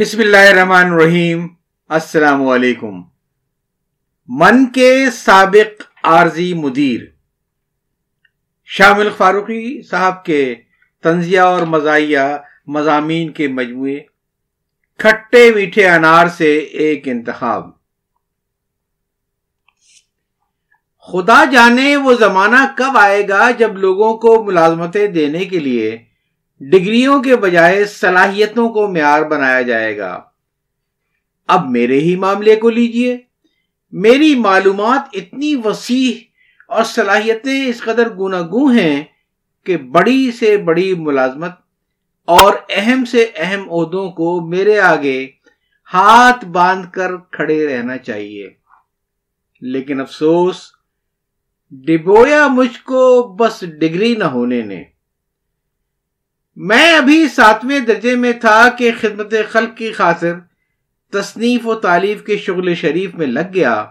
بسم اللہ الرحمن الرحیم۔ السلام علیکم۔ من کے سابق عارضی مدیر شامل فاروقی صاحب کے تنزیہ اور مزاحیہ مضامین کے مجموعے، کھٹے میٹھے انار سے ایک انتخاب۔ خدا جانے وہ زمانہ کب آئے گا جب لوگوں کو ملازمتیں دینے کے لیے ڈگریوں کے بجائے صلاحیتوں کو معیار بنایا جائے گا۔ اب میرے ہی معاملے کو لیجیے۔ میری معلومات اتنی وسیع اور صلاحیتیں اس قدر گناگو ہیں کہ بڑی سے بڑی ملازمت اور اہم سے اہم عہدوں کو میرے آگے ہاتھ باندھ کر کھڑے رہنا چاہیے۔ لیکن افسوس، ڈبویا مجھ کو بس ڈگری نہ ہونے نے۔ میں ابھی ساتویں درجے میں تھا کہ خدمت خلق کی خاطر تصنیف و تعلیف کے شغل شریف میں لگ گیا۔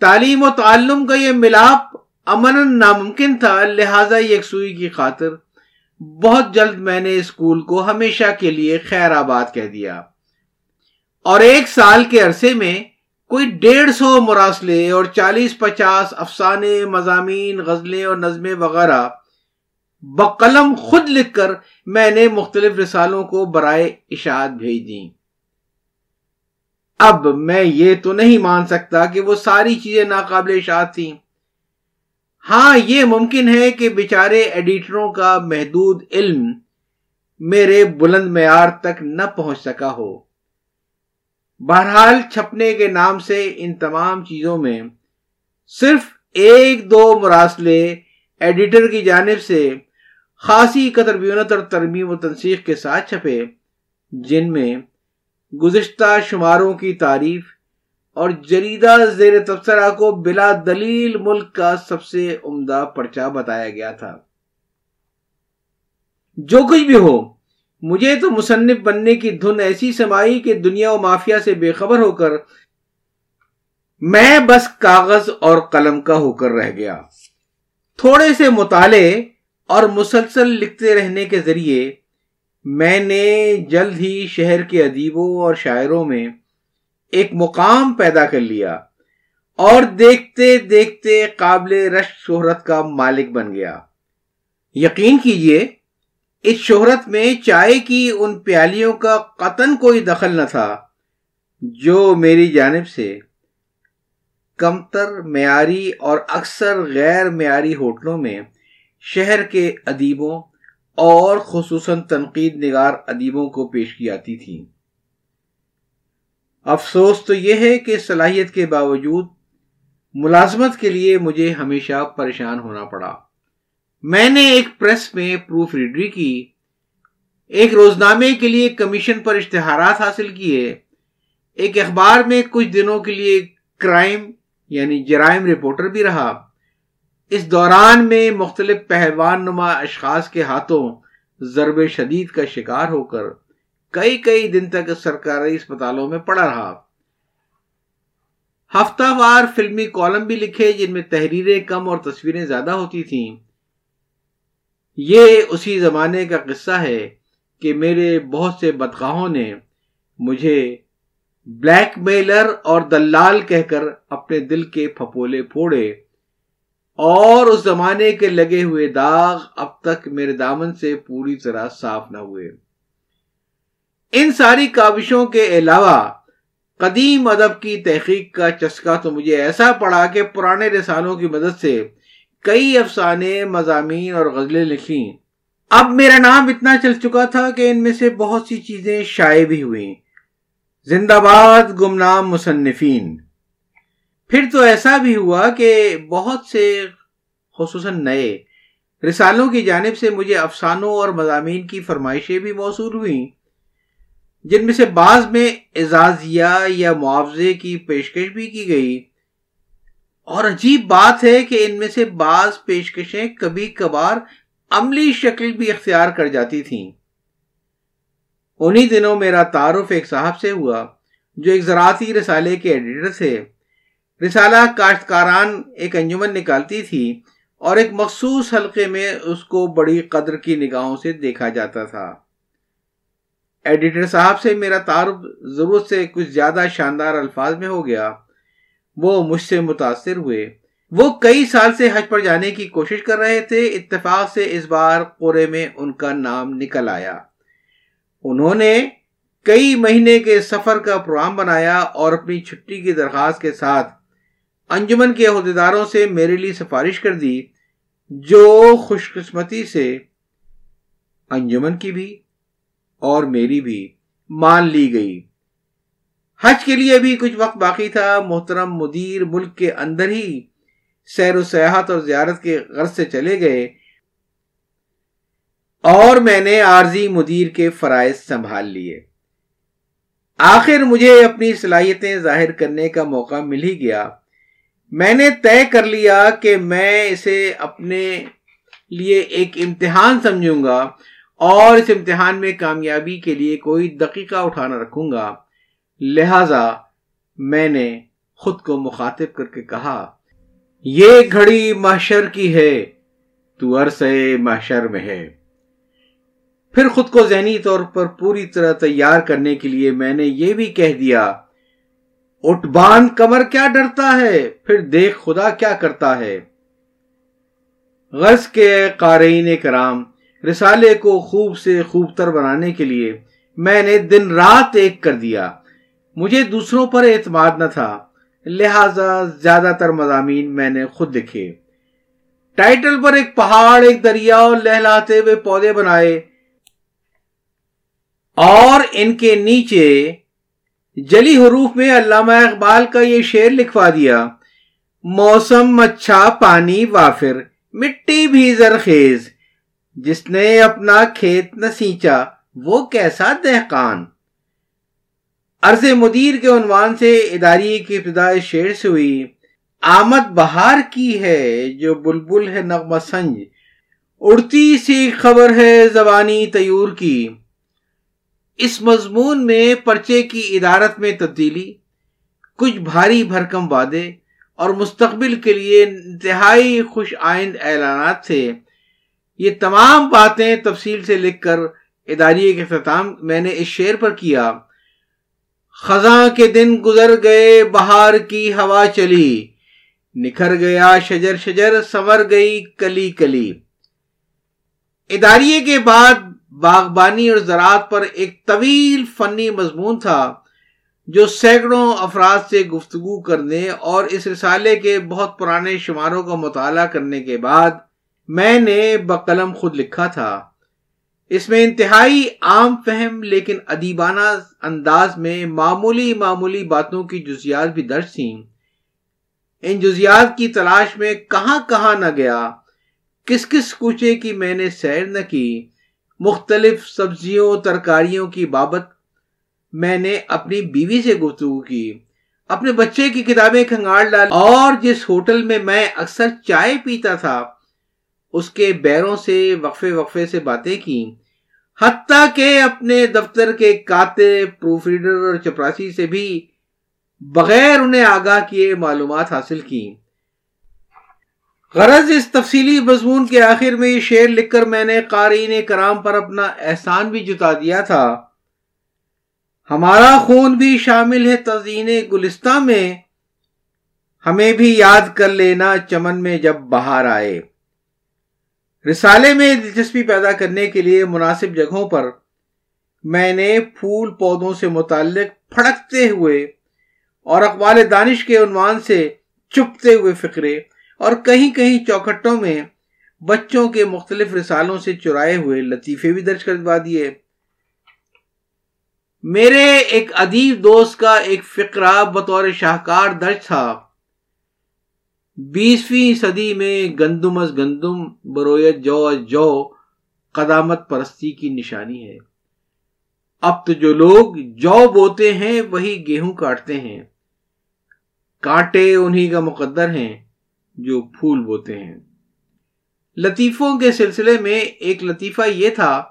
تعلیم و تعلم کا یہ ملاپ امن ناممکن تھا، لہذا یکسوئی کی خاطر بہت جلد میں نے اسکول کو ہمیشہ کے لیے خیر آباد کہہ دیا۔ اور ایک سال کے عرصے میں کوئی ڈیڑھ سو مراسلے اور چالیس پچاس افسانے، مضامین، غزلیں اور نظمیں وغیرہ بقلم خود لکھ کر میں نے مختلف رسالوں کو برائے اشاعت بھیج دی اب میں یہ تو نہیں مان سکتا کہ وہ ساری چیزیں ناقابل اشاعت تھیں۔ ہاں یہ ممکن ہے کہ بیچارے ایڈیٹروں کا محدود علم میرے بلند معیار تک نہ پہنچ سکا ہو۔ بہرحال، چھپنے کے نام سے ان تمام چیزوں میں صرف ایک دو مراسلے ایڈیٹر کی جانب سے خاصی قطر بیونت اور ترمیم و تنسیق کے ساتھ چھپے، جن میں گزشتہ شماروں کی تعریف اور جریدہ زیر تبصرہ کو بلا دلیل ملک کا سب سے عمدہ پرچہ بتایا گیا تھا۔ جو کچھ بھی ہو، مجھے تو مصنف بننے کی دھن ایسی سمائی کہ دنیا و مافیا سے بے خبر ہو کر میں بس کاغذ اور قلم کا ہو کر رہ گیا۔ تھوڑے سے مطالعے اور مسلسل لکھتے رہنے کے ذریعے میں نے جلد ہی شہر کے ادیبوں اور شاعروں میں ایک مقام پیدا کر لیا اور دیکھتے دیکھتے قابل رش شہرت کا مالک بن گیا۔ یقین کیجیے، اس شہرت میں چائے کی ان پیالیوں کا قطن کوئی دخل نہ تھا جو میری جانب سے کمتر معیاری اور اکثر غیر معیاری ہوٹلوں میں شہر کے ادیبوں اور خصوصاً تنقید نگار ادیبوں کو پیش کی جاتی تھی۔ افسوس تو یہ ہے کہ صلاحیت کے باوجود ملازمت کے لیے مجھے ہمیشہ پریشان ہونا پڑا۔ میں نے ایک پریس میں پروف ریڈری کی۔ ایک روزنامے کے لیے کمیشن پر اشتہارات حاصل کیے۔ ایک اخبار میں کچھ دنوں کے لیے کرائم یعنی جرائم رپورٹر بھی رہا۔ اس دوران میں مختلف پہلوان نما اشخاص کے ہاتھوں ضرب شدید کا شکار ہو کر کئی کئی دن تک سرکاری اسپتالوں میں پڑا رہا۔ ہفتہ وار فلمی کالم بھی لکھے جن میں تحریریں کم اور تصویریں زیادہ ہوتی تھیں۔ یہ اسی زمانے کا قصہ ہے کہ میرے بہت سے بدخواہوں نے مجھے بلیک میلر اور دلال کہہ کر اپنے دل کے پھپولے پھوڑے اور اس زمانے کے لگے ہوئے داغ اب تک میرے دامن سے پوری طرح صاف نہ ہوئے۔ ان ساری کاوشوں کے علاوہ قدیم ادب کی تحقیق کا چسکا تو مجھے ایسا پڑا کہ پرانے رسالوں کی مدد سے کئی افسانے، مضامین اور غزلیں لکھی اب میرا نام اتنا چل چکا تھا کہ ان میں سے بہت سی چیزیں شائع بھی ہوئیں۔ زندہ باد، گمنام، مصنفین۔ پھر تو ایسا بھی ہوا کہ بہت سے خصوصاً نئے رسالوں کی جانب سے مجھے افسانوں اور مضامین کی فرمائشیں بھی موصول ہوئیں، جن میں سے بعض میں اعزازیہ یا معاوضے کی پیشکش بھی کی گئی۔ اور عجیب بات ہے کہ ان میں سے بعض پیشکشیں کبھی کبھار عملی شکل بھی اختیار کر جاتی تھیں۔ انہی دنوں میرا تعارف ایک صاحب سے ہوا، جو ایک زراعتی رسالے کے ایڈیٹر تھے۔ رسالہ کاشتکاران ایک انجمن نکالتی تھی اور ایک مخصوص حلقے میں اس کو بڑی قدر کی نگاہوں سے دیکھا جاتا تھا۔ ایڈیٹر صاحب سے میرا تعارف ضرورت سے کچھ زیادہ شاندار الفاظ میں ہو گیا۔ وہ مجھ سے متاثر ہوئے۔ وہ کئی سال سے حج پر جانے کی کوشش کر رہے تھے۔ اتفاق سے اس بار قورے میں ان کا نام نکل آیا۔ انہوں نے کئی مہینے کے سفر کا پروگرام بنایا اور اپنی چھٹی کی درخواست کے ساتھ انجمن کے عہدیداروں سے میرے لیے سفارش کر دی، جو خوش قسمتی سے انجمن کی بھی اور میری بھی مان لی گئی۔ حج کے لیے بھی کچھ وقت باقی تھا، محترم مدیر ملک کے اندر ہی سیر و سیاحت اور زیارت کے غرض سے چلے گئے۔ اور میں نے عارضی مدیر کے فرائض سنبھال لیے۔ آخر مجھے اپنی صلاحیتیں ظاہر کرنے کا موقع مل ہی گیا۔ میں نے طے کر لیا کہ میں اسے اپنے لیے ایک امتحان سمجھوں گا اور اس امتحان میں کامیابی کے لیے کوئی دقیقہ اٹھانا رکھوں گا۔ لہذا میں نے خود کو مخاطب کر کے کہا، یہ گھڑی محشر کی ہے، تو عرصے محشر میں ہے۔ پھر خود کو ذہنی طور پر پوری طرح تیار کرنے کے لیے میں نے یہ بھی کہہ دیا اٹھ باندھ کمر کیا ڈرتا ہے، پھر دیکھ خدا کیا کرتا ہے۔ غرض کے قارئین کرام، رسالے کو خوب سے خوب تر بنانے کے لیے میں نے دن رات ایک کر دیا۔ مجھے دوسروں پر اعتماد نہ تھا، لہذا زیادہ تر مضامین میں نے خود لکھے ٹائٹل پر ایک پہاڑ، ایک دریا اور لہلاتے ہوئے پودے بنائے۔ اور ان کے نیچے جلی حروف میں علامہ اقبال کا یہ شعر لکھوا دیا۔ موسم اچھا پانی وافر، مٹی بھی زرخیز جس نے اپنا کھیت نہ سینچا، وہ کیسا دہقان۔ عرض مدیر کے عنوان سے اداری کی ابتدا شعر سے ہوئی۔ آمد بہار کی ہے، جو بلبل ہے نغمہ سنج۔ اڑتی سی خبر ہے زبانی تیور کی۔ اس مضمون میں پرچے کی ادارت میں تبدیلی، کچھ بھاری بھرکم وعدے اور مستقبل کے لیے انتہائی خوش آئند اعلانات تھے۔ یہ تمام باتیں تفصیل سے لکھ کر اداریے کے اختتام میں نے اس شعر پر کیا۔ خزاں کے دن گزر گئے، بہار کی ہوا چلی۔ نکھر گیا شجر شجر سمر گئی کلی کلی۔ اداریے کے بعد باغبانی اور زراعت پر ایک طویل فنی مضمون تھا جو سینکڑوں افراد سے گفتگو کرنے اور اس رسالے کے بہت پرانے شماروں کا مطالعہ کرنے کے بعد میں نے بقلم خود لکھا تھا۔ اس میں انتہائی عام فہم لیکن ادیبانہ انداز میں معمولی معمولی باتوں کی جزیات بھی درج تھیں۔ ان جزیات کی تلاش میں کہاں کہاں نہ گیا، کس کس کوچے کی میں نے سیر نہ کی مختلف سبزیوں، ترکاریوں کی بابت میں نے اپنی بیوی سے گفتگو کی۔ اپنے بچے کی کتابیں کھنگاڑ ڈال اور جس ہوٹل میں میں اکثر چائے پیتا تھا، اس کے بیروں سے وقفے وقفے سے باتیں کی۔ حتیٰ کہ اپنے دفتر کے کاتے پروف ریڈر اور چپراسی سے بھی بغیر انہیں آگاہ کیے معلومات حاصل کی۔ غرض اس تفصیلی مضمون کے آخر میں یہ شعر لکھ کر میں نے قارئین کرام پر اپنا احسان بھی جتا دیا تھا۔ ہمارا خون بھی شامل ہے تزئین گلستہ میں۔ ہمیں بھی یاد کر لینا چمن میں جب باہر آئے۔ رسالے میں دلچسپی پیدا کرنے کے لیے مناسب جگہوں پر میں نے پھول پودوں سے متعلق پھڑکتے ہوئے اور اقبال دانش کے عنوان سے چپتے ہوئے فکرے اور کہیں کہیں چوکھٹوں میں بچوں کے مختلف رسالوں سے چرائے ہوئے لطیفے بھی درج کر دیے۔ میرے ایک ادیب دوست کا ایک فقرہ بطور شاہکار درج تھا۔ بیسویں صدی میں گندم از گندم برویت جو از جو، قدامت پرستی کی نشانی ہے۔ اب تو جو لوگ جو بوتے ہیں، وہی گیہوں کاٹتے ہیں۔ کانٹے انہی کا مقدر ہیں۔ جو پھول بوتے ہیں۔ لطیفوں کے سلسلے میں ایک لطیفہ یہ تھا،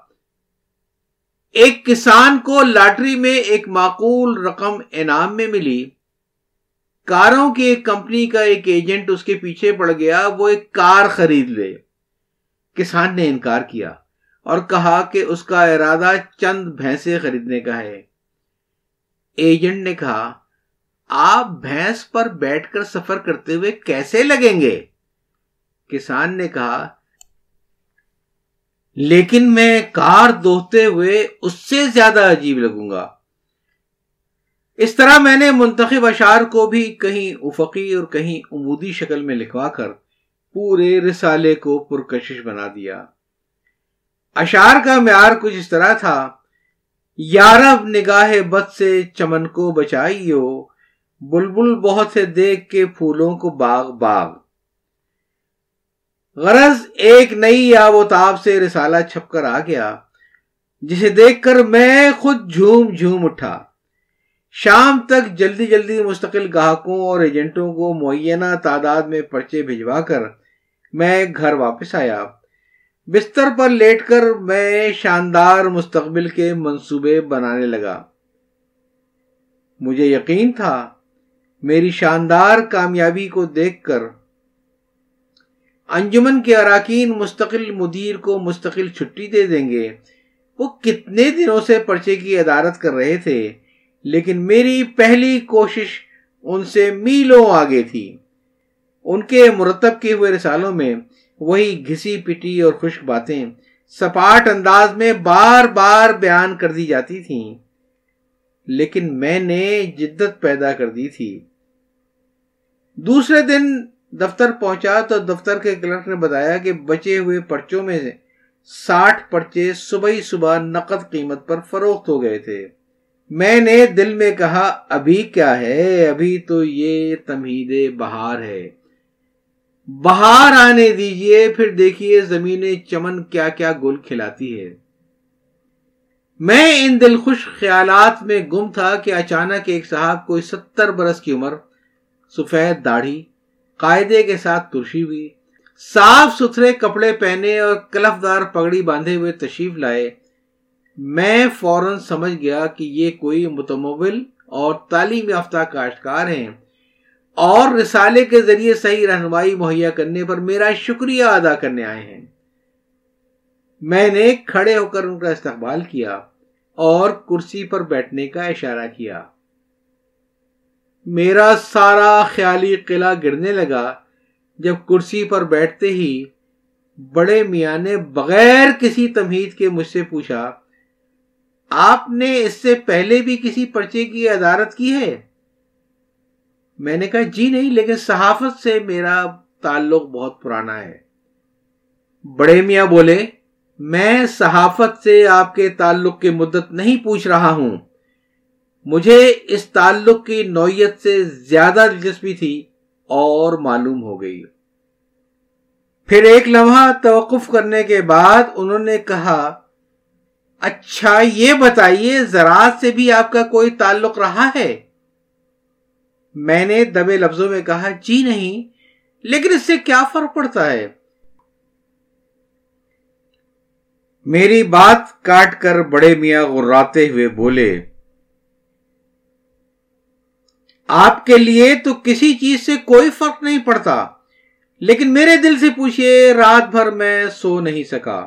ایک کسان کو لاٹری میں ایک معقول رقم انعام میں ملی۔ کاروں کی ایک کمپنی کا ایک ایجنٹ اس کے پیچھے پڑ گیا، وہ ایک کار خرید لے۔ کسان نے انکار کیا اور کہا کہ اس کا ارادہ چند بھینسیں خریدنے کا ہے۔ ایجنٹ نے کہا آپ بھینس پر بیٹھ کر سفر کرتے ہوئے کیسے لگیں گے؟ کسان نے کہا، لیکن میں کار دوہتے ہوئے اس سے زیادہ عجیب لگوں گا۔ اس طرح میں نے منتخب اشار کو بھی کہیں افقی اور کہیں عمودی شکل میں لکھوا کر پورے رسالے کو پرکشش بنا دیا۔ اشار کا معیار کچھ اس طرح تھا، یارب نگاہ بد سے چمن کو بچائیو بلبل بہت سے دیکھ کے پھولوں کو باغ باغ۔ غرض ایک نئی آب و تاب سے رسالہ چھپ کر آ گیا، جسے دیکھ کر میں خود جھوم جھوم اٹھا۔ شام تک جلدی جلدی مستقل گاہکوں اور ایجنٹوں کو معینہ تعداد میں پرچے بھجوا کر میں گھر واپس آیا۔ بستر پر لیٹ کر میں شاندار مستقبل کے منصوبے بنانے لگا۔ مجھے یقین تھا میری شاندار کامیابی کو دیکھ کر انجمن کے اراکین مستقل مدیر کو مستقل چھٹی دے دیں گے۔ وہ کتنے دنوں سے پرچے کی عدارت کر رہے تھے، لیکن میری پہلی کوشش ان سے میلوں آگے تھی۔ ان کے مرتب کیے ہوئے رسالوں میں وہی گھسی پٹی اور خشک باتیں سپاٹ انداز میں بار بار بیان کر دی جاتی تھیں، لیکن میں نے جدت پیدا کر دی تھی۔ دوسرے دن دفتر پہنچا تو دفتر کے کلرک نے بتایا کہ بچے ہوئے پرچوں میں سے ساٹھ پرچے صبح ہی صبح نقد قیمت پر فروخت ہو گئے تھے۔ میں نے دل میں کہا، ابھی کیا ہے؟ ابھی تو یہ تمہید بہار ہے۔ بہار آنے دیجیے، پھر دیکھیے زمین چمن کیا کیا گل کھلاتی ہے۔ میں ان دل خوش خیالات میں گم تھا کہ اچانک ایک صاحب کوئی ستر برس کی عمر سفید داڑھی، قاعدے کے ساتھ ترشی ہوئی، صاف ستھرے کپڑے پہنے اور کلفدار پگڑی باندھے ہوئے تشریف لائے۔ میں فوراً سمجھ گیا کہ یہ کوئی متمول اور تعلیم یافتہ کاشتکار ہیں۔ اور رسالے کے ذریعے صحیح رہنمائی مہیا کرنے پر میرا شکریہ ادا کرنے آئے ہیں۔ میں نے کھڑے ہو کر ان کا استقبال کیا اور کرسی پر بیٹھنے کا اشارہ کیا۔ میرا سارا خیالی قلعہ گرنے لگا جب کرسی پر بیٹھتے ہی بڑے میاں نے بغیر کسی تمہید کے مجھ سے پوچھا، آپ نے اس سے پہلے بھی کسی پرچے کی عدارت کی ہے؟ میں نے کہا جی نہیں، لیکن صحافت سے میرا تعلق بہت پرانا ہے۔ بڑے میاں بولے، میں صحافت سے آپ کے تعلق کی مدت نہیں پوچھ رہا ہوں۔ مجھے اس تعلق کی نوعیت سے زیادہ دلچسپی تھی اور معلوم ہو گئی۔ پھر ایک لمحہ توقف کرنے کے بعد انہوں نے کہا اچھا یہ بتائیے، زراعت سے بھی آپ کا کوئی تعلق رہا ہے؟ میں نے دبے لفظوں میں کہا جی نہیں، لیکن اس سے کیا فرق پڑتا ہے؟ میری بات کاٹ کر بڑے میاں غراتے ہوئے بولے آپ کے لیے تو کسی چیز سے کوئی فرق نہیں پڑتا۔ لیکن میرے دل سے پوچھئے، رات بھر میں سو نہیں سکا۔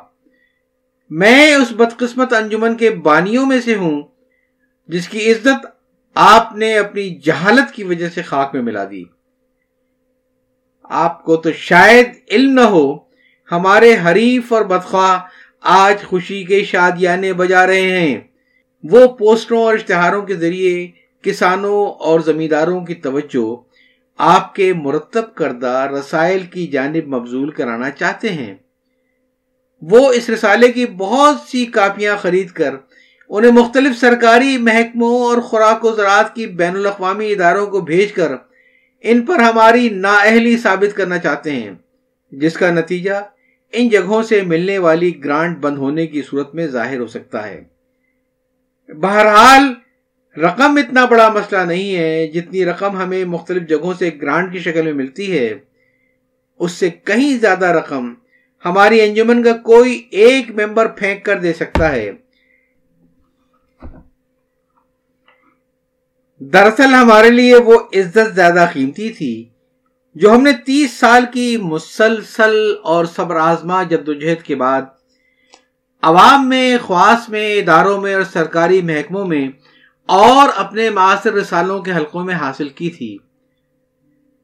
میں اس بدقسمت انجمن کے بانیوں میں سے ہوں، جس کی عزت آپ نے اپنی جہالت کی وجہ سے خاک میں ملا دی۔ آپ کو تو شاید علم نہ ہو، ہمارے حریف اور بدخواہ آج خوشی کے شادیانے بجا رہے ہیں۔ وہ پوسٹروں اور اشتہاروں کے ذریعے کسانوں اور زمینداروں کی توجہ آپ کے مرتب کردہ رسائل کی جانب مبزول کرانا چاہتے ہیں۔ وہ اس رسالے کی بہت سی کاپیاں خرید کر انہیں مختلف سرکاری محکموں اور خوراک و زراعت کی بین الاقوامی اداروں کو بھیج کر ان پر ہماری نااہلی ثابت کرنا چاہتے ہیں، جس کا نتیجہ ان جگہوں سے ملنے والی گرانٹ بند ہونے کی صورت میں ظاہر ہو سکتا ہے۔ بہرحال رقم اتنا بڑا مسئلہ نہیں ہے جتنی رقم ہمیں مختلف جگہوں سے گرانٹ کی شکل میں ملتی ہے۔ اس سے کہیں زیادہ رقم ہماری انجمن کا کوئی ایک ممبر پھینک کر دے سکتا ہے۔ دراصل ہمارے لیے وہ عزت زیادہ قیمتی تھی جو ہم نے تیس سال کی مسلسل اور صبر آزما جدوجہد کے بعد عوام میں، خواص میں، اداروں میں اور سرکاری محکموں میں اور اپنے معاصر رسالوں کے حلقوں میں حاصل کی تھی،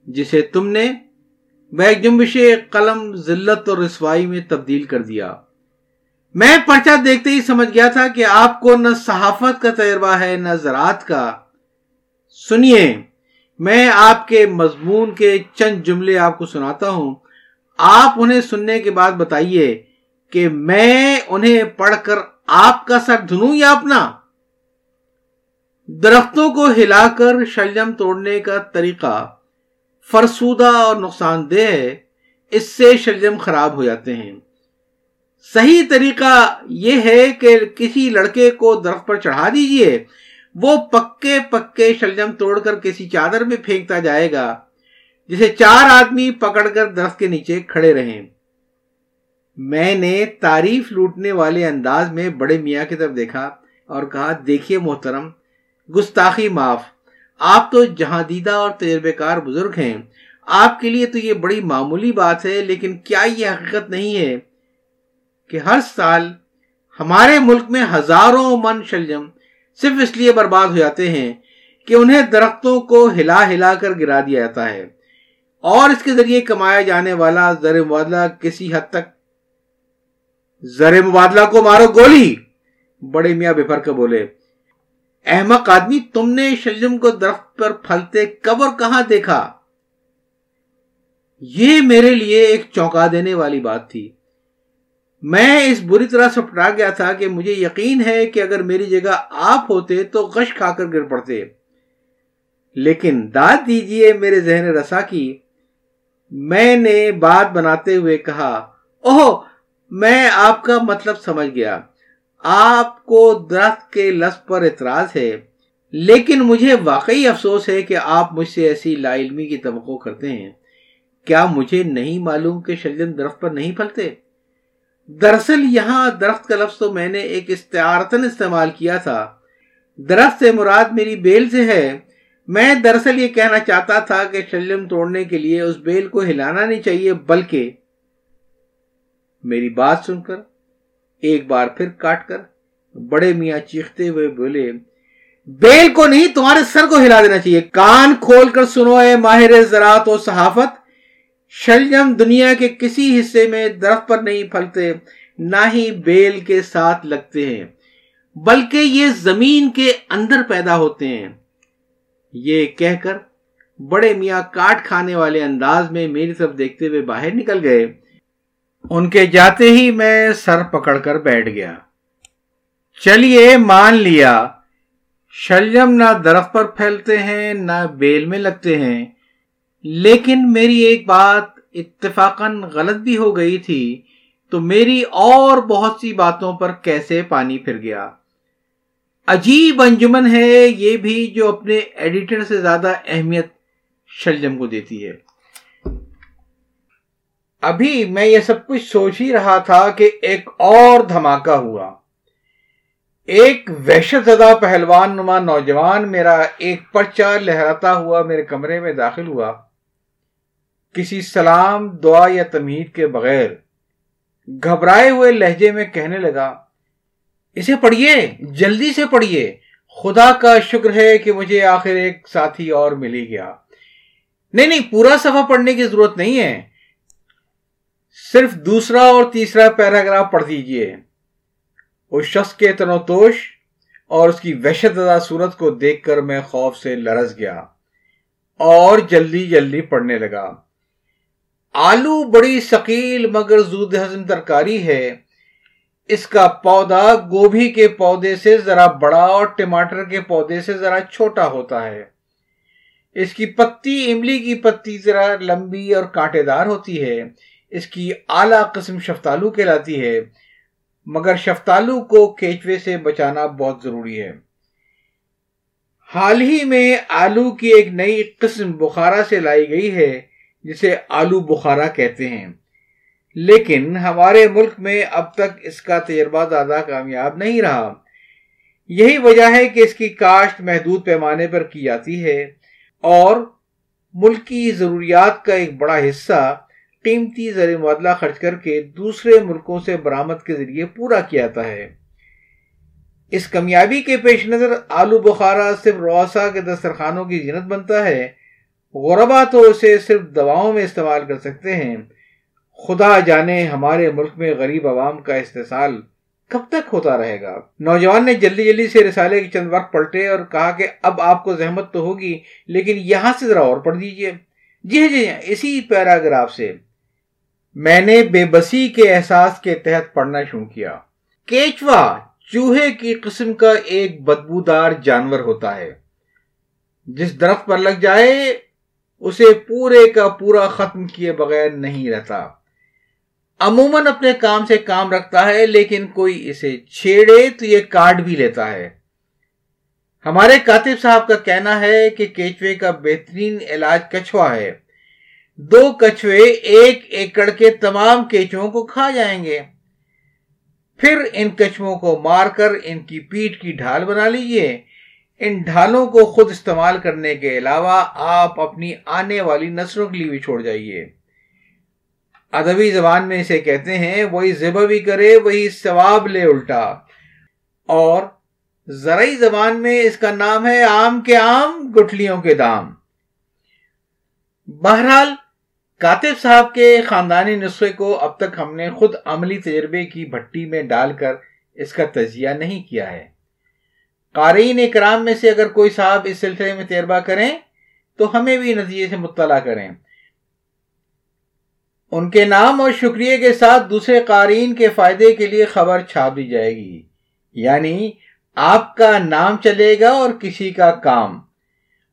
جسے تم نے بیک جنبش قلم ذلت اور رسوائی میں تبدیل کر دیا۔ میں پرچہ دیکھتے ہی سمجھ گیا تھا کہ آپ کو نہ صحافت کا تجربہ ہے، نہ زراعت کا۔ سنیے، میں آپ کے مضمون کے چند جملے آپ کو سناتا ہوں۔ آپ انہیں سننے کے بعد بتائیے کہ میں انہیں پڑھ کر آپ کا سر دھنوں یا اپنا؟ درختوں کو ہلا کر شلجم توڑنے کا طریقہ فرسودہ اور نقصان دہ ہے، اس سے شلجم خراب ہو جاتے ہیں۔ صحیح طریقہ یہ ہے کہ کسی لڑکے کو درخت پر چڑھا دیجیے، وہ پکے پکے شلجم توڑ کر کسی چادر میں پھینکتا جائے گا، جسے چار آدمی پکڑ کر درخت کے نیچے کھڑے رہیں۔ میں نے تعریف لوٹنے والے انداز میں بڑے میاں کی طرف دیکھا اور کہا، دیکھیے محترم گستاخی معاف۔ آپ تو جہاں دیدہ اور تجربے کار بزرگ ہیں۔ آپ کے لیے تو یہ بڑی معمولی بات ہے، لیکن کیا یہ حقیقت نہیں ہے کہ ہر سال ہمارے ملک میں ہزاروں من شلجم صرف اس لیے برباد ہو جاتے ہیں کہ انہیں درختوں کو ہلا ہلا کر گرا دیا جاتا ہے۔ اور اس کے ذریعے کمایا جانے والا زر مبادلہ کسی حد تک زر مبادلہ کو مارو گولی۔ بڑے میاں بفر کے بولے۔ احمق آدمی تم نے شلجم کو درخت پر پھلتے کب اور کہاں دیکھا؟ یہ میرے لیے ایک چونکا دینے والی بات تھی۔ میں اس بری طرح سے پٹا گیا تھا کہ مجھے یقین ہے کہ اگر میری جگہ آپ ہوتے تو غش کھا کر گر پڑتے۔ لیکن داد دیجیے میرے ذہن رسا کی۔ میں نے بات بناتے ہوئے کہا، اوہ، میں آپ کا مطلب سمجھ گیا۔ آپ کو درخت کے لفظ پر اعتراض ہے، لیکن مجھے واقعی افسوس ہے کہ آپ مجھ سے ایسی لا علمی کی توقع کرتے ہیں۔ کیا مجھے نہیں معلوم کہ شلجم درخت پر نہیں پھلتے؟ دراصل یہاں درخت کا لفظ تو میں نے ایک استعارتن استعمال کیا تھا۔ درخت سے مراد میری بیل سے ہے۔ میں دراصل یہ کہنا چاہتا تھا کہ شلم توڑنے کے لیے اس بیل کو ہلانا نہیں چاہیے، بلکہ میری بات سن کر ایک بار پھر کاٹ کر بڑے میاں چیختے ہوئے بولے، بیل کو نہیں، تمہارے سر کو ہلا دینا چاہیے۔ کان کھول کر سنو اے ماہر زراعت و صحافت، شلجم دنیا کے کسی حصے میں درخت پر نہیں پھلتے، نہ ہی بیل کے ساتھ لگتے ہیں، بلکہ یہ زمین کے اندر پیدا ہوتے ہیں۔ یہ کہہ کر بڑے میاں کاٹ کھانے والے انداز میں میری طرف دیکھتے ہوئے باہر نکل گئے۔ ان کے جاتے ہی میں سر پکڑ کر بیٹھ گیا۔ چلیے، مان لیا، شلجم نہ درخت پر پھیلتے ہیں، نہ بیل میں لگتے ہیں۔ لیکن میری ایک بات اتفاقاً غلط بھی ہو گئی تھی۔ تو میری اور بہت سی باتوں پر کیسے پانی پھر گیا؟ عجیب انجمن ہے یہ بھی جو اپنے ایڈیٹر سے زیادہ اہمیت شلجم کو دیتی ہے۔ ابھی میں یہ سب کچھ سوچ ہی رہا تھا کہ ایک اور دھماکہ ہوا۔ ایک وحشت زدہ پہلوان نما نوجوان میرا ایک پرچہ لہراتا ہوا میرے کمرے میں داخل ہوا۔ کسی سلام، دعا یا تمہید کے بغیر گھبرائے ہوئے لہجے میں کہنے لگا، اسے پڑھیے، جلدی سے پڑھیے۔ خدا کا شکر ہے کہ مجھے آخر ایک ساتھی اور ملی گیا۔ نہیں نہیں، پورا صفحہ پڑھنے کی ضرورت نہیں ہے۔ صرف دوسرا اور تیسرا پیراگراف پڑھ دیجیے۔ اس شخص کے تنوتوش اور اس کی وحشت زدہ صورت کو دیکھ کر میں خوف سے لرز گیا اور جلدی جلدی پڑھنے لگا۔ آلو بڑی ثقیل مگر زود ہضم ترکاری ہے۔ اس کا پودا گوبھی کے پودے سے ذرا بڑا اور ٹماٹر کے پودے سے ذرا چھوٹا ہوتا ہے۔ اس کی پتی املی کی پتی ذرا لمبی اور کانٹے دار ہوتی ہے۔ اس کی اعلی قسم شفتالو کہلاتی ہے، مگر شفتالو کو کیچوے سے بچانا بہت ضروری ہے۔ حال ہی میں آلو کی ایک نئی قسم بخارا سے لائی گئی ہے، جسے آلو بخارا کہتے ہیں۔ لیکن ہمارے ملک میں اب تک اس کا تجربہ زیادہ کامیاب نہیں رہا۔ یہی وجہ ہے کہ اس کی کاشت محدود پیمانے پر کی جاتی ہے اور ملکی ضروریات کا ایک بڑا حصہ قیمتی زر مبادلہ خرچ کر کے دوسرے ملکوں سے برآمد کے ذریعے پورا کیا جاتا ہے۔ اس کامیابی کے پیش نظر آلو بخارا صرف روسا کے دسترخانوں کی زینت بنتا ہے، غربا تو اسے صرف دواؤں میں استعمال کر سکتے ہیں۔ خدا جانے ہمارے ملک میں غریب عوام کا استحصال کب تک ہوتا رہے گا۔ نوجوان نے جلدی جلدی سے رسالے کے چند وقت پلٹے اور کہا کہ اب آپ کو زحمت تو ہوگی، لیکن یہاں سے ذرا اور پڑھ دیجیے۔ جی ہاں، جی ہاں، اسی پیراگراف سے۔ میں نے بے بسی کے احساس کے تحت پڑھنا شروع کیا۔ کیچوا چوہے کی قسم کا ایک بدبودار جانور ہوتا ہے۔ جس درخت پر لگ جائے، اسے پورے کا پورا ختم کیے بغیر نہیں رہتا۔ عموماً اپنے کام سے کام رکھتا ہے، لیکن کوئی اسے چھیڑے تو یہ کاٹ بھی لیتا ہے۔ ہمارے کاتب صاحب کا کہنا ہے کہ کیچوے کا بہترین علاج کچھوا ہے۔ دو کچھوے ایک ایکڑ کے تمام کیچووں کو کھا جائیں گے۔ پھر ان کچھووں کو مار کر ان کی پیٹ کی ڈھال بنا لیجیے۔ ان ڈھالوں کو خود استعمال کرنے کے علاوہ آپ اپنی آنے والی نسلوں کے لیے بھی چھوڑ جائیے۔ ادبی زبان میں اسے کہتے ہیں، وہی ذبح بھی کرے، وہی ثواب لے الٹا۔ اور زرعی زبان میں اس کا نام ہے آم کے آم، گٹھلیوں کے دام۔ بہرحال کاتب صاحب کے خاندانی نسخے کو اب تک ہم نے خود عملی تجربے کی بھٹی میں ڈال کر اس کا تجزیہ نہیں کیا ہے۔ قارئین اکرام میں سے اگر کوئی صاحب اس سلسلے میں تجربہ کریں تو ہمیں بھی نتیجے سے مطلع کریں۔ ان کے نام اور شکریہ کے ساتھ دوسرے قارئین کے فائدے کے لیے خبر چھاپ دی جائے گی۔ یعنی آپ کا نام چلے گا اور کسی کا کام۔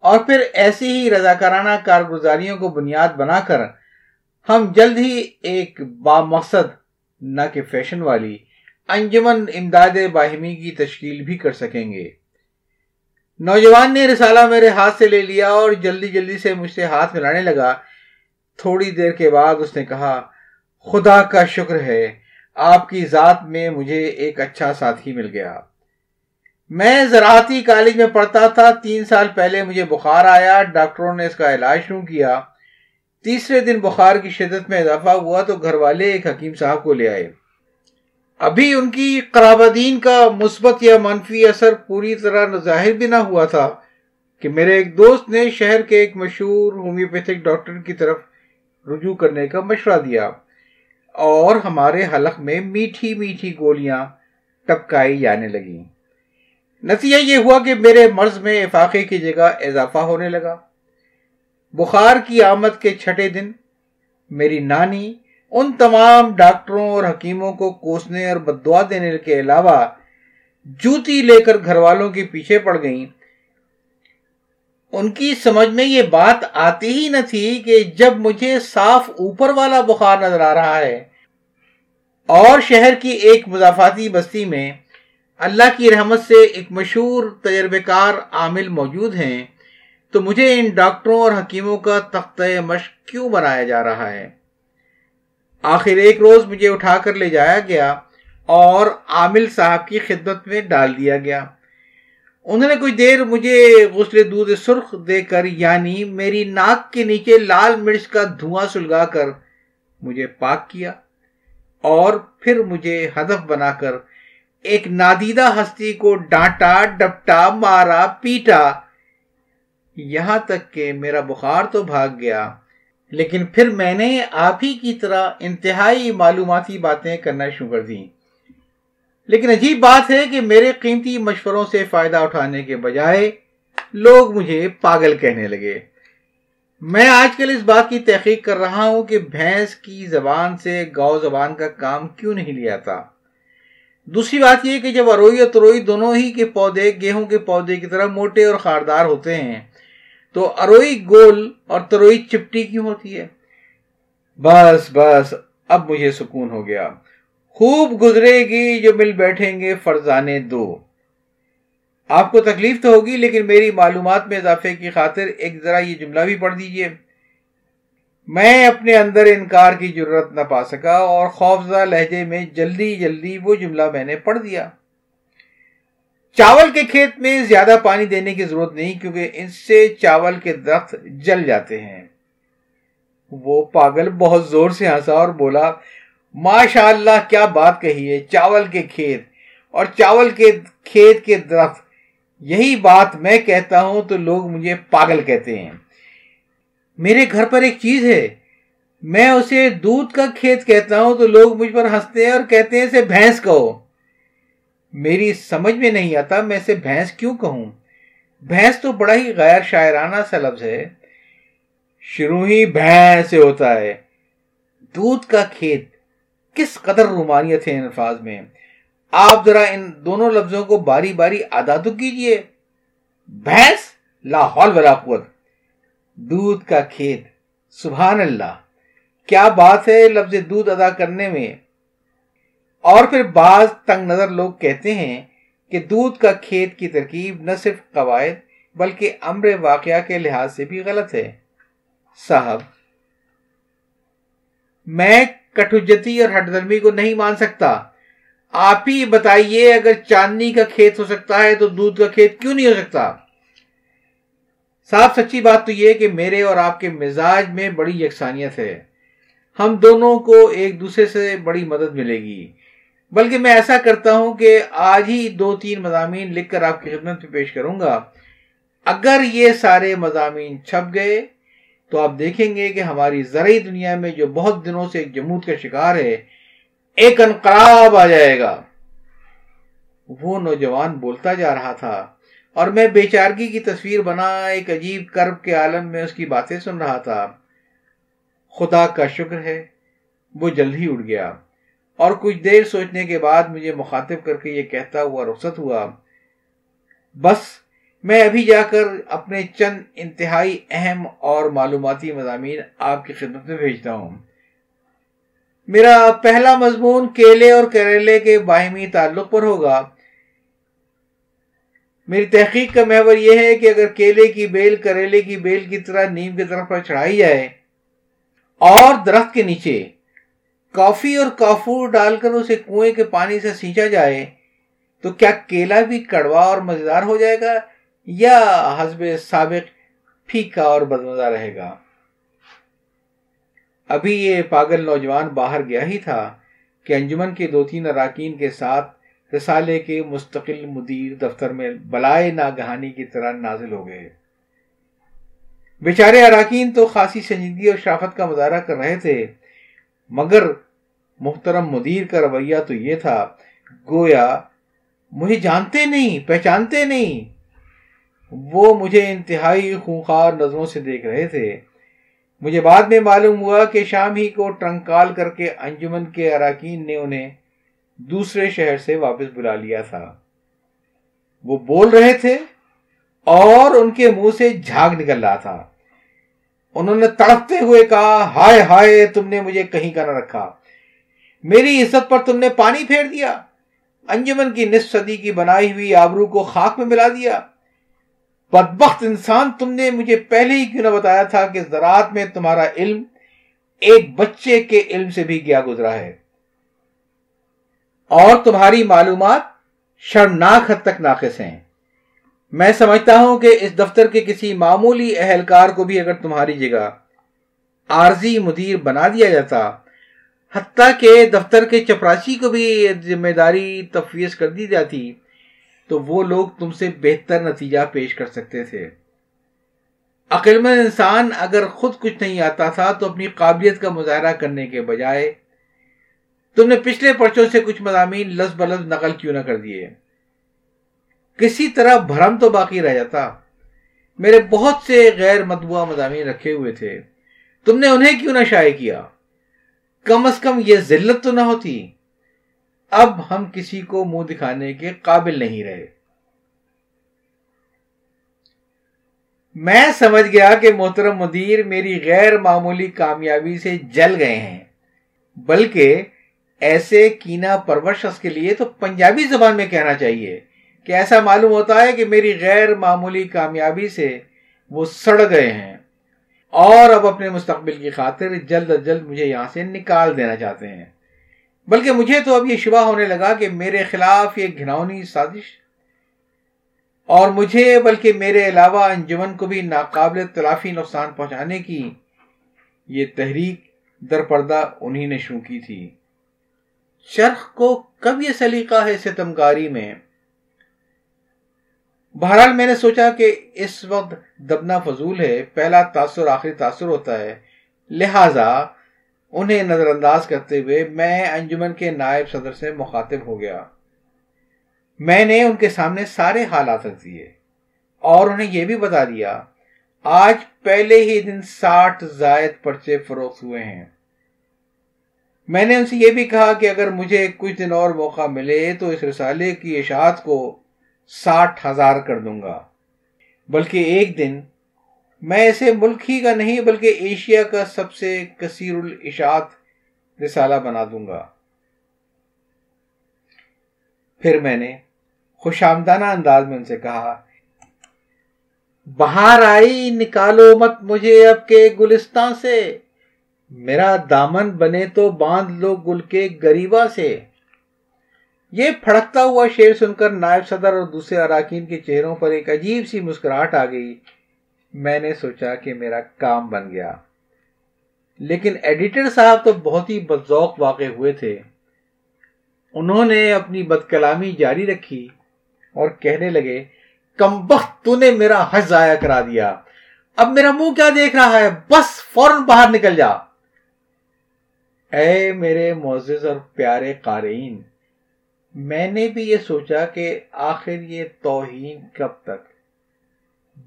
اور پھر ایسی ہی رضاکارانہ کارگزاریوں کو بنیاد بنا کر ہم جلد ہی ایک با مقصد نہ کہ فیشن والی، انجمن امداد باہمی کی تشکیل بھی کر سکیں گے۔ نوجوان نے رسالہ میرے ہاتھ سے لے لیا اور جلدی جلدی سے مجھ سے ہاتھ ملانے لگا۔ تھوڑی دیر کے بعد اس نے کہا، خدا کا شکر ہے، آپ کی ذات میں مجھے ایک اچھا ساتھی مل گیا۔ میں زراعتی کالج میں پڑھتا تھا، تین سال پہلے مجھے بخار آیا، ڈاکٹروں نے اس کا علاج شروع کیا۔ تیسرے دن بخار کی شدت میں اضافہ ہوا تو گھر والے ایک حکیم صاحب کو لے آئے۔ ابھی ان کی قرابدین کا مثبت یا منفی اثر پوری طرح ظاہر بھی نہ ہوا تھا کہ میرے ایک دوست نے شہر کے ایک مشہور ہومیوپیتھک ڈاکٹر کی طرف رجوع کرنے کا مشورہ دیا۔ اور ہمارے حلق میں میٹھی میٹھی گولیاں ٹپکائی جانے لگیں۔ نتیجہ یہ ہوا کہ میرے مرض میں افاقے کی جگہ اضافہ ہونے لگا۔ بخار کی آمد کے چھٹے دن میری نانی ان تمام ڈاکٹروں اور حکیموں کو کوسنے اور بدعا دینے کے علاوہ جوتی لے کر گھر والوں کے پیچھے پڑ گئیں۔ ان کی سمجھ میں یہ بات آتی ہی نہ تھی کہ جب مجھے صاف اوپر والا بخار نظر آ رہا ہے اور شہر کی ایک مضافاتی بستی میں اللہ کی رحمت سے ایک مشہور تجربے کار عامل موجود ہیں، تو مجھے ان ڈاکٹروں اور حکیموں کا تختہ مشق کیوں بنایا جا رہا ہے؟ آخر ایک روز مجھے اٹھا کر لے جایا گیا اور عامل صاحب کی خدمت میں ڈال دیا گیا۔ انہوں نے کچھ دیر مجھے غسل دودھ سرخ دے کر یعنی میری ناک کے نیچے لال مرچ کا دھواں سلگا کر، مجھے پاک کیا اور پھر مجھے ہدف بنا کر ایک نادیدہ ہستی کو ڈانٹا، ڈپٹا، مارا، پیٹا۔ یہاں تک کہ میرا بخار تو بھاگ گیا۔ لیکن پھر میں نے آپ ہی کی طرح انتہائی معلوماتی باتیں کرنا شروع کر دیں۔ لیکن عجیب بات ہے کہ میرے قیمتی مشوروں سے فائدہ اٹھانے کے بجائے لوگ مجھے پاگل کہنے لگے۔ میں آج کل اس بات کی تحقیق کر رہا ہوں کہ بھینس کی زبان سے گاؤ زبان کا کام کیوں نہیں لیا تھا دوسری بات یہ کہ جب اروئی اور تروئی دونوں ہی کے پودے، گیہوں کے پودے کی طرح موٹے اور خاردار ہوتے ہیں، تو اروئی گول اور تروئی چپٹی کیوں ہوتی ہے؟ بس بس، اب مجھے سکون ہو گیا۔ خوب گزرے گی جو مل بیٹھیں گے فرزانے دو۔ آپ کو تکلیف تو ہوگی، لیکن میری معلومات میں اضافے کی خاطر ایک ذرا یہ جملہ بھی پڑھ دیجیے۔ میں اپنے اندر انکار کی ضرورت نہ پا سکا اور خوفزہ لہجے میں جلدی جلدی وہ جملہ میں نے پڑھ دیا۔ چاول کے کھیت میں زیادہ پانی دینے کی ضرورت نہیں کیونکہ ان سے چاول کے درخت جل جاتے ہیں۔ وہ پاگل بہت زور سے ہنسا اور بولا ماشاء اللہ کیا بات کہی ہے، چاول کے کھیت اور چاول کے کھیت کے درخت، یہی بات میں کہتا ہوں تو لوگ مجھے پاگل کہتے ہیں۔ میرے گھر پر ایک چیز ہے۔ میں اسے دودھ کا کھیت کہتا ہوں تو لوگ مجھ پر ہنستے ہیں اور کہتے ہیں اسے بھینس کہو۔ میری سمجھ میں نہیں آتا میں اسے بھینس کیوں کہوں۔ بھینس تو بڑا ہی غیر شاعرانہ سا لفظ ہے۔ شروع ہی بھینس سے ہوتا ہے۔ دودھ کا کھیت، کس قدر رومانیت ہے ان الفاظ میں۔ آپ ذرا ان دونوں لفظوں کو باری باری ادا تو کیجیے۔ بھینس، لاہور ولا قوت۔ دودھ کا کھیت۔ سبحان اللہ۔ کیا بات ہے لفظ دودھ ادا کرنے میں؟ اور پھر بعض تنگ نظر لوگ کہتے ہیں کہ دودھ کا کھیت کی ترکیب نہ صرف قواعد بلکہ امر واقعہ کے لحاظ سے بھی غلط ہے۔ صاحب، میں کٹوجتی اور ہٹ درمی کو نہیں مان سکتا۔ آپ ہی بتائیے اگر چاندنی کا کھیت ہو سکتا ہے تو دودھ کا کھیت کیوں نہیں ہو سکتا؟ صاحب سچی بات تو یہ کہ میرے اور آپ کے مزاج میں بڑی یکسانیت ہے۔ ہم دونوں کو ایک دوسرے سے بڑی مدد ملے گی۔ بلکہ میں ایسا کرتا ہوں کہ آج ہی دو تین مضامین لکھ کر آپ کی خدمت میں پیش کروں گا۔ اگر یہ سارے مضامین چھپ گئے، تو آپ دیکھیں گے کہ ہماری زرعی دنیا میں جو بہت دنوں سے ایک جمود کا شکار ہے، ایک انقلاب آ جائے گا۔ وہ نوجوان بولتا جا رہا تھا۔ اور میں بیچارگی کی تصویر بنا ایک عجیب کرب کے عالم میں اس کی باتیں سن رہا تھا۔ خدا کا شکر ہے، وہ جلد ہی اڑ گیا۔ اور کچھ دیر سوچنے کے بعد مجھے مخاطب کر کے یہ کہتا ہوا رخصت ہوا، بس، میں ابھی جا کر اپنے چند انتہائی اہم اور معلوماتی مضامین آپ کی خدمت میں بھیجتا ہوں۔ میرا پہلا مضمون کیلے اور کریلے کے باہمی تعلق پر ہوگا۔ میری تحقیق کا محور یہ ہے کہ اگر کیلے کی بیل، کریلے کی بیل کی طرح نیم کی طرف پر چڑھائی جائے اور درخت کے نیچے کافی اور کافور ڈال کر اسے کنویں کے پانی سے سینچا جائے، تو کیا کیلا بھی کڑوا اور مزیدار ہو جائے گا یا حسب سابق پھیکا اور بدمزہ رہے گا؟ ابھی یہ پاگل نوجوان باہر گیا ہی تھا کہ انجمن کے دو تین اراکین کے ساتھ رسالے کے مستقل مدیر دفتر میں بلائے ناگہانی کی طرح نازل ہو گئے۔ بیچارے اراکین تو خاصی سنجیدگی اور شرافت کا مظاہرہ کر رہے تھے، مگر محترم مدیر کا رویہ تو یہ تھا، گویا مجھے جانتے نہیں، پہچانتے نہیں۔ وہ مجھے انتہائی خونخوار نظروں سے دیکھ رہے تھے۔ مجھے بعد میں معلوم ہوا کہ شام ہی کو ٹرنکال کر کے انجمن کے اراکین نے انہیں دوسرے شہر سے واپس بلا لیا تھا۔ وہ بول رہے تھے اور ان کے منہ سے جھاگ نکل رہا تھا۔ انہوں نے تڑپتے ہوئے کہا، ہائے ہائے، تم نے مجھے کہیں کا نہ رکھا۔ میری عزت پر تم نے پانی پھیر دیا۔ انجمن کی نصف صدی کی بنائی ہوئی آبرو کو خاک میں ملا دیا۔ بدبخت انسان، تم نے مجھے پہلے ہی کیوں نہ بتایا تھا کہ زراعت میں تمہارا علم ایک بچے کے علم سے بھی گیا گزرا ہے۔ اور تمہاری معلومات شرمناک حد تک ناقص ہیں۔ میں سمجھتا ہوں کہ اس دفتر کے کسی معمولی اہلکار کو بھی اگر تمہاری جگہ عارضی مدیر بنا دیا جاتا، حتیٰ کہ دفتر کے چپراسی کو بھی ذمہ داری تفویض کر دی جاتی، تو وہ لوگ تم سے بہتر نتیجہ پیش کر سکتے تھے۔ عقلمند انسان اگر خود کچھ نہیں آتا تھا تو اپنی قابلیت کا مظاہرہ کرنے کے بجائے تم نے پچھلے پرچوں سے کچھ مضامین لفظ بلفظ نقل کیوں نہ کر دیے؟ کسی طرح بھرم تو باقی رہ جاتا۔ میرے بہت سے غیر مطبوعہ مضامین رکھے ہوئے تھے۔ تم نے انہیں کیوں نہ شائع کیا؟ کم از کم یہ ذلت تو نہ ہوتی۔ اب ہم کسی کو منہ دکھانے کے قابل نہیں رہے۔ میں سمجھ گیا کہ محترم مدیر میری غیر معمولی کامیابی سے جل گئے ہیں، بلکہ ایسے کینا پرور کے لیے تو پنجابی زبان میں کہنا چاہیے کہ ایسا معلوم ہوتا ہے کہ میری غیر معمولی کامیابی سے وہ سڑ گئے ہیں۔ اور اب اپنے مستقبل کی خاطر جلد از جلد مجھے یہاں سے نکال دینا چاہتے ہیں۔ بلکہ مجھے تو اب یہ شبہ ہونے لگا کہ میرے خلاف یہ گھنونی سازش اور مجھے بلکہ میرے علاوہ انجمن کو بھی ناقابل تلافی نقصان پہنچانے کی یہ تحریک در پردہ انہی نے شروع کی تھی۔ چرخ کو کب یہ سلیقہ ہے ستمکاری میں؟ بہرحال میں نے سوچا کہ اس وقت دبنا فضول ہے، پہلا تاثر آخری تاثر ہوتا ہے۔ لہذا انہیں نظر انداز کرتے ہوئے میں انجمن کے نائب صدر سے مخاطب ہو گیا۔ میں نے ان کے سامنے سارے حالات رکھ دیے اور انہیں یہ بھی بتا دیا، آج پہلے ہی دن ساٹھ زائد پرچے فروخت ہوئے ہیں۔ میں نے ان سے یہ بھی کہا کہ اگر مجھے کچھ دن اور موقع ملے تو اس رسالے کی اشاعت کو ساٹھ ہزار کر دوں گا۔ بلکہ ایک دن میں اسے ملک ہی کا نہیں بلکہ ایشیا کا سب سے کثیر الاشاعت رسالہ بنا دوں گا۔ پھر میں نے خوش آمدانہ انداز میں ان سے کہا باہر آئی، نکالو مت مجھے اب کے گلستان سے۔ میرا دامن بنے تو باندھ لو گل کے گریبا سے۔ یہ پھڑکتا ہوا شیر سن کر نائب صدر اور دوسرے اراکین کے چہروں پر ایک عجیب سی مسکراہٹ آ گئی۔ میں نے سوچا کہ میرا کام بن گیا۔ لیکن ایڈیٹر صاحب تو بہت ہی بدذوق واقع ہوئے تھے۔ انہوں نے اپنی بد کلامی جاری رکھی اور کہنے لگے، کم وقت تو نے میرا حج ضائع کرا دیا۔ اب میرا منہ کیا دیکھ رہا ہے؟ بس فوراً باہر نکل جا۔ اے میرے معزز اور پیارے قارئین، میں نے بھی یہ سوچا کہ آخر یہ توہین کب تک؟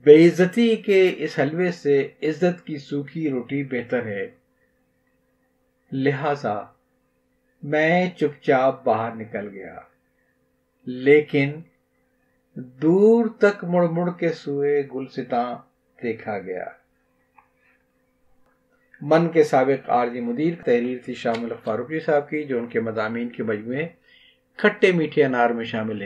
بے عزتی کے اس حلوے سے عزت کی سوکھی روٹی بہتر ہے۔ لہذا میں چپ چاپ باہر نکل گیا۔ لیکن دور تک مڑ مڑ کے سوئے گلستاں دیکھا گیا۔ من کے سابق عارضی مدیر، تحریر تھی شامل فاروقی صاحب کی، جو ان کے مضامین کے مجموعے کھٹے میٹھے انار میں شامل ہیں۔